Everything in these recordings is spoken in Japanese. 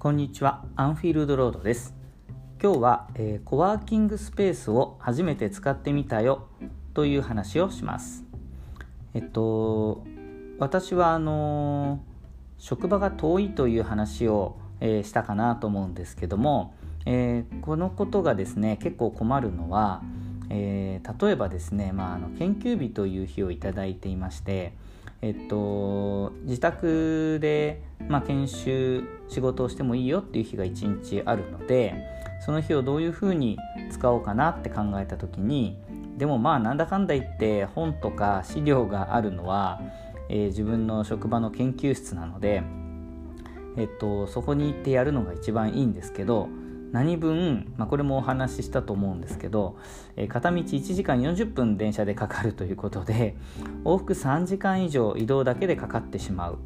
こんにちはアンフィールドロードです。今日は、えー、コワーキングスペースを初めて使ってみたよという話をします。えっと私はあのー、職場が遠いという話を、えー、したかなと思うんですけども、えこのことがですね結構困るのは、え例えばですね、まあ、あの研究日という日をいただいていましてえっと、自宅で、まあ、研修仕事をしてもいいよっていう日が1日あるのでその日をどういうふうに使おうかなって考えた時にでもまあなんだかんだ言って本とか資料があるのは、えー、自分の職場の研究室なので、えっと、そこに行ってやるのが一番いいんですけど何分、まあ、これもお話ししたと思うんですけど、えー、片道1時間40分電車でかかるということで往復3時間以上移動だけでかかってしまう。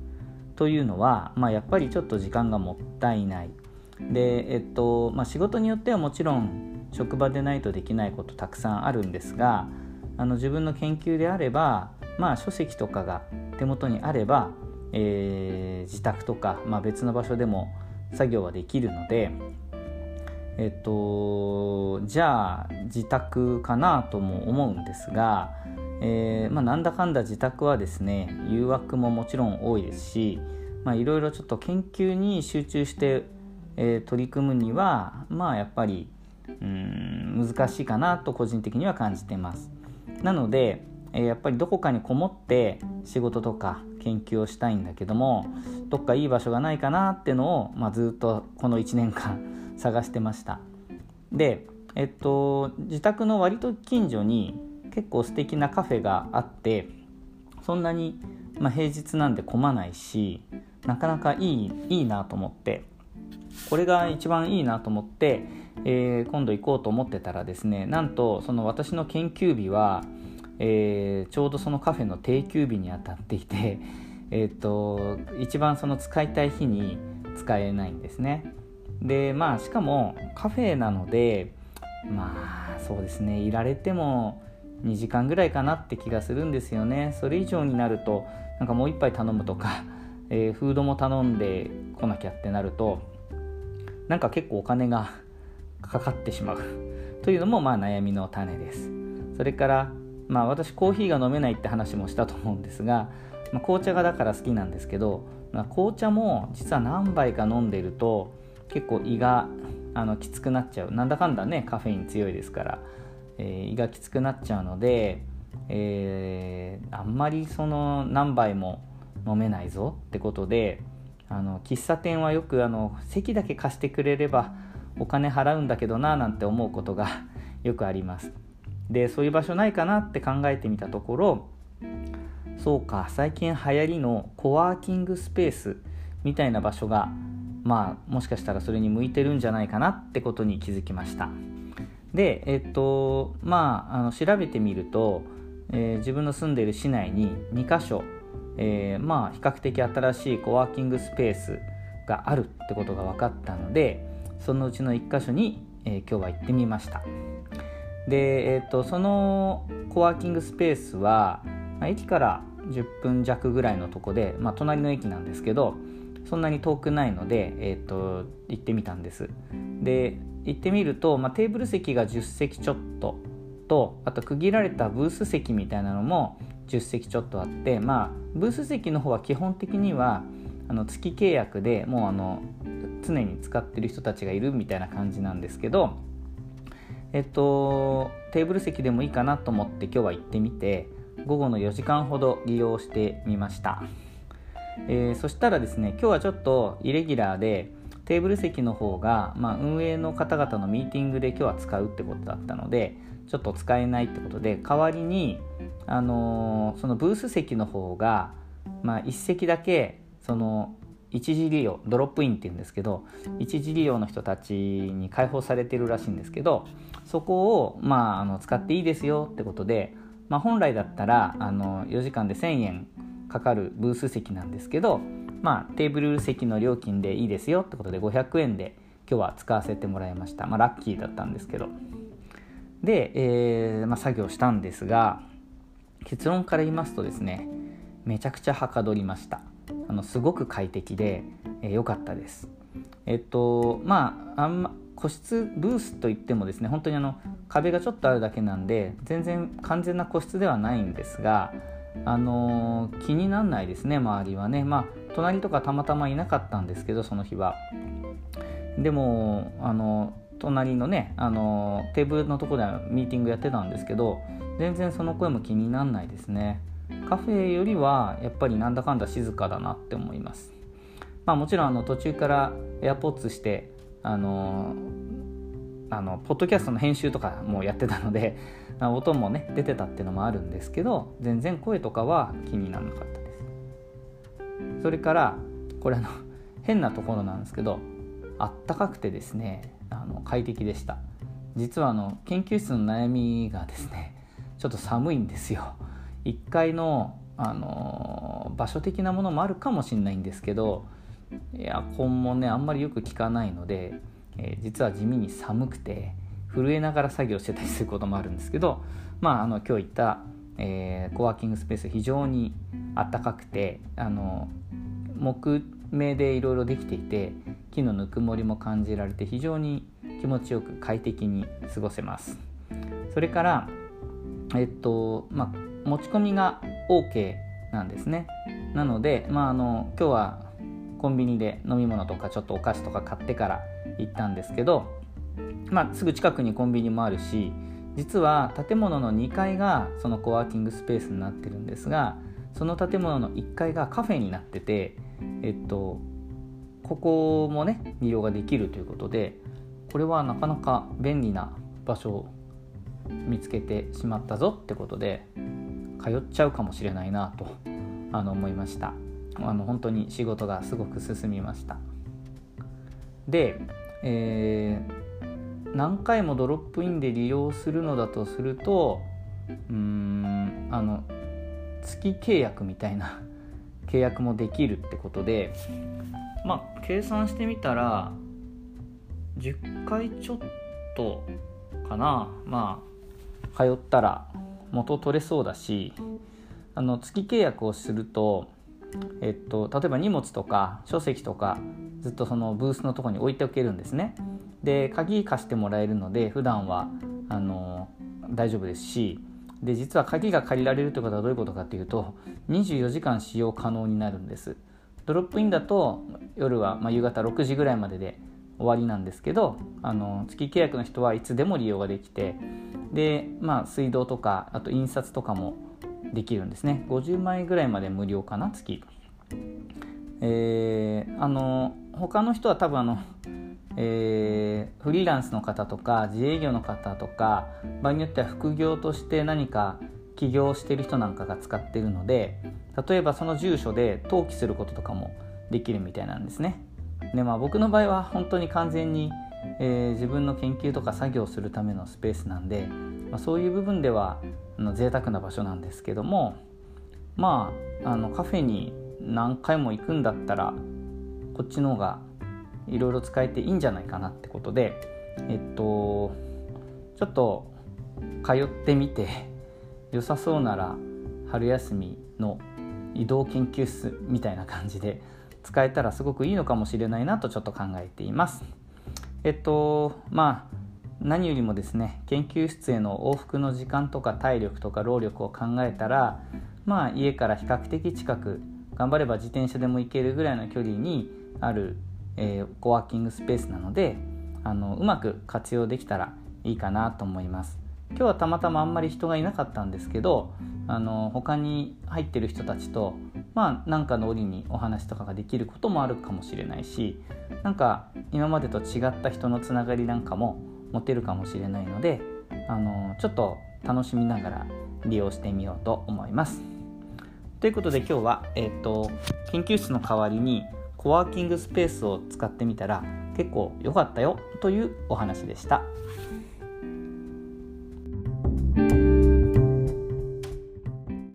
というのは、まあ、やっぱりちょっと時間がもったいない。で、えっとまあ、仕事によってはもちろん職場でないとできないことたくさんあるんですがあの自分の研究であれば、まあ、書籍とかが手元にあれば、えー、自宅とか、まあ、別の場所でも作業はできるのでえっとじゃあ自宅かなとも思うんですが、えー、まあ、なんだかんだ自宅はですね誘惑ももちろん多いですしいろいろちょっと研究に集中して、えー、取り組むにはまあやっぱりうん難しいかなと個人的には感じてます。なので、えー、やっぱりどこかにこもって仕事とか研究をしたいんだけどもどっかいい場所がないかなってのを、まあ、ずっとこの1年間探してましたでえっと自宅の割と近所に結構素敵なカフェがあってそんなに、まあ、平日なんで混まないしなかなかいいいいなと思ってこれが一番いいなと思って、えー、今度行こうと思ってたらですねなんとその私の研究日は、えー、ちょうどそのカフェの定休日にあたっていて、えーと一番その使いたい日に使えないんですね。でまあしかもカフェなのでまあそうですねいられても2時間ぐらいかなって気がするんですよね。それ以上になるとなんかもう一杯頼むとか、えー、フードも頼んでこなきゃってなるとなんか結構お金が かかってしまう。というのもまあ悩みの種です。それからまあ私コーヒーが飲めないって話もしたと思うんですが、まあ、紅茶がだから好きなんですけど、まあ、紅茶も実は何杯か飲んでいると結構胃があのきつくなっちゃう。なんだかんだねカフェイン強いですから、えー、胃がきつくなっちゃうので、えー、あんまりその何杯も飲めないぞってことであの喫茶店はよくあの席だけ貸してくれればお金払うんだけどななんて思うことが よくあります。でそういう場所ないかなって考えてみたところそうか最近流行りのコワーキングスペースみたいな場所がまあもしかしたらそれに向いてるんじゃないかなってことに気づきました。でえっとまああの調べてみると、えー、自分の住んでいる市内に2箇所、えー、まあ比較的新しいコワーキングスペースがあるってことが分かったのでそのうちの1箇所に、えー、今日は行ってみました。で、えーと、そのコワーキングスペースは、まあ、駅から10分弱ぐらいのとこで、まあ、隣の駅なんですけどそんなに遠くないので、えーと、行ってみたんですで行ってみると、まあ、テーブル席が10席ちょっととあと区切られたブース席みたいなのも10席ちょっとあってまあブース席の方は基本的にはあの月契約でもうあの常に使ってる人たちがいるみたいな感じなんですけどえっとテーブル席でもいいかなと思って今日は行ってみて午後の4時間ほど利用してみました。えー、そしたらですね今日はちょっとイレギュラーでテーブル席の方が、まあ、運営の方々のミーティングで今日は使うってことだったのでちょっと使えないってことで代わりに、あのー、そのブース席の方が、まあ、1席だけその一時利用ドロップインっていうんですけど一時利用の人たちに開放されてるらしいんですけどそこを、まあ、あの使っていいですよってことで、まあ、本来だったらあの4時間で1000円かかるブース席なんですけど、まあ、テーブル席の料金でいいですよってことで500円で今日は使わせてもらいました、まあ、ラッキーだったんですけど。で、えー、まあ、作業したんですが結論から言いますとですねめちゃくちゃはかどりました。あのすごく快適で良、えー、かったです。えっとまああんま個室ブースといってもですね本当にあの壁がちょっとあるだけなんで全然完全な個室ではないんですがあのー、気にならないですね周りはね。まあ隣とかたまたまいなかったんですけどその日は。でもあの隣のねあのテーブルのとこではミーティングやってたんですけど全然その声も気にならないですね。カフェよりはやっぱりなんだかんだ静かだなって思います。まあもちろんあの途中から AirPods してあのあのポッドキャストの編集とかもやってたので音もね出てたっていうのもあるんですけど全然声とかは気にならなかったです。それからこれあの 変なところなんですけどあったかくてですねあの快適でした。実はあの研究室の悩みがですねちょっと寒いんですよ。1階のあの場所的なものもあるかもしれないんですけどエアコンもねあんまりよく効かないので、えー、実は地味に寒くて震えながら作業してたりすることもあるんですけどまああの今日言った、えー、コワーキングスペース非常にあったかくてあの木目でいろいろできていて木のぬくもりも感じられて非常に気持ちよく快適に過ごせます。それからえっとまあ持ち込みが OK なんですね。なのでまああの今日はコンビニで飲み物とかちょっとお菓子とか買ってから行ったんですけど、まあ、すぐ近くにコンビニもあるし実は建物の2階がそのコワーキングスペースになってるんですがその建物の1階がカフェになっててえっとここもね利用ができるということでこれはなかなか便利な場所を見つけてしまったぞってことで通っちゃうかもしれないなとあの思いました。あの本当に仕事がすごく進みました。で、えー、何回もドロップインで利用するのだとするとうんあの月契約みたいな契約もできるってことでまあ計算してみたら10回ちょっとかな。まあ通ったら元取れそうだしあの月契約をすると、えっと、例えば荷物とか書籍とかずっとそのブースのとこに置いておけるんですね。で鍵貸してもらえるので普段はあの大丈夫ですしで実は鍵が借りられるということはどういうことかっていうと24時間使用可能になるんです。ドロップインだと夜は、まあ、夕方6時ぐらいまでで終わりなんですけどあの月契約の人はいつでも利用ができてで、まあ、水道とかあと印刷とかもできるんですね50万円ぐらいまで無料かな月えー、あの他の人は多分あのえー、フリーランスの方とか自営業の方とか場合によっては副業として何か起業してる人なんかが使ってるので例えばその住所で登記することとかもできるみたいなんですね。でまあ、僕の場合は本当に完全に、えー、自分の研究とか作業するためのスペースなんで、まあ、そういう部分ではの贅沢な場所なんですけどもまああのカフェに何回も行くんだったらこっちの方がいろいろ使えていいんじゃないかなってことでえっとちょっと通ってみて良さそうなら春休みの移動研究室みたいな感じで使えたらすごくいいのかもしれないなとちょっと考えています。えっとまあ何よりもですね研究室への往復の時間とか体力とか労力を考えたらまあ家から比較的近く頑張れば自転車でも行けるぐらいの距離にあるえー、コワーキングスペースなのであのうまく活用できたらいいかなと思います。今日はたまたまあんまり人がいなかったんですけどあの他に入ってる人たちとまあかの折にお話とかができることもあるかもしれないしなんか今までと違った人のつながりなんかも持てるかもしれないのであのちょっと楽しみながら利用してみようと思います。ということで今日は、えーと研究室の代わりにコワーキングスペースを使ってみたら結構良かったよというお話でした。